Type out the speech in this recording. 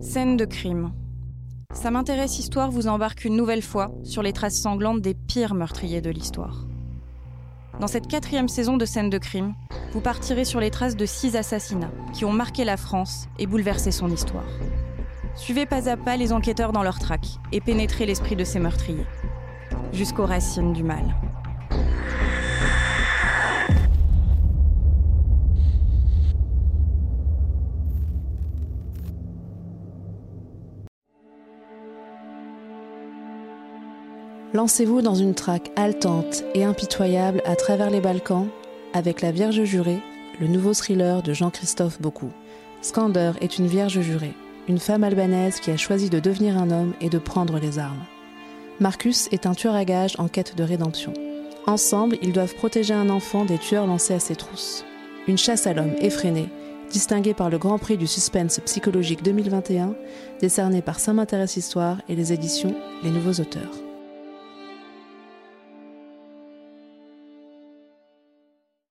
Scène de crime. Ça m'intéresse Histoire vous embarque une nouvelle fois sur les traces sanglantes des pires meurtriers de l'histoire. Dans cette quatrième saison de Scène de crime, vous partirez sur les traces de six assassinats qui ont marqué la France et bouleversé son histoire. Suivez pas à pas les enquêteurs dans leur traque et pénétrez l'esprit de ces meurtriers, jusqu'aux racines du mal. Lancez-vous dans une traque haletante et impitoyable à travers les Balkans avec La Vierge jurée, le nouveau thriller de Jean-Christophe Beaucoup. Skander est une vierge jurée, une femme albanaise qui a choisi de devenir un homme et de prendre les armes. Marcus est un tueur à gages en quête de rédemption. Ensemble, ils doivent protéger un enfant des tueurs lancés à ses trousses. Une chasse à l'homme effrénée, distinguée par le Grand Prix du suspense psychologique 2021, décerné par Saint m'intéresse Histoire et les éditions Les Nouveaux Auteurs.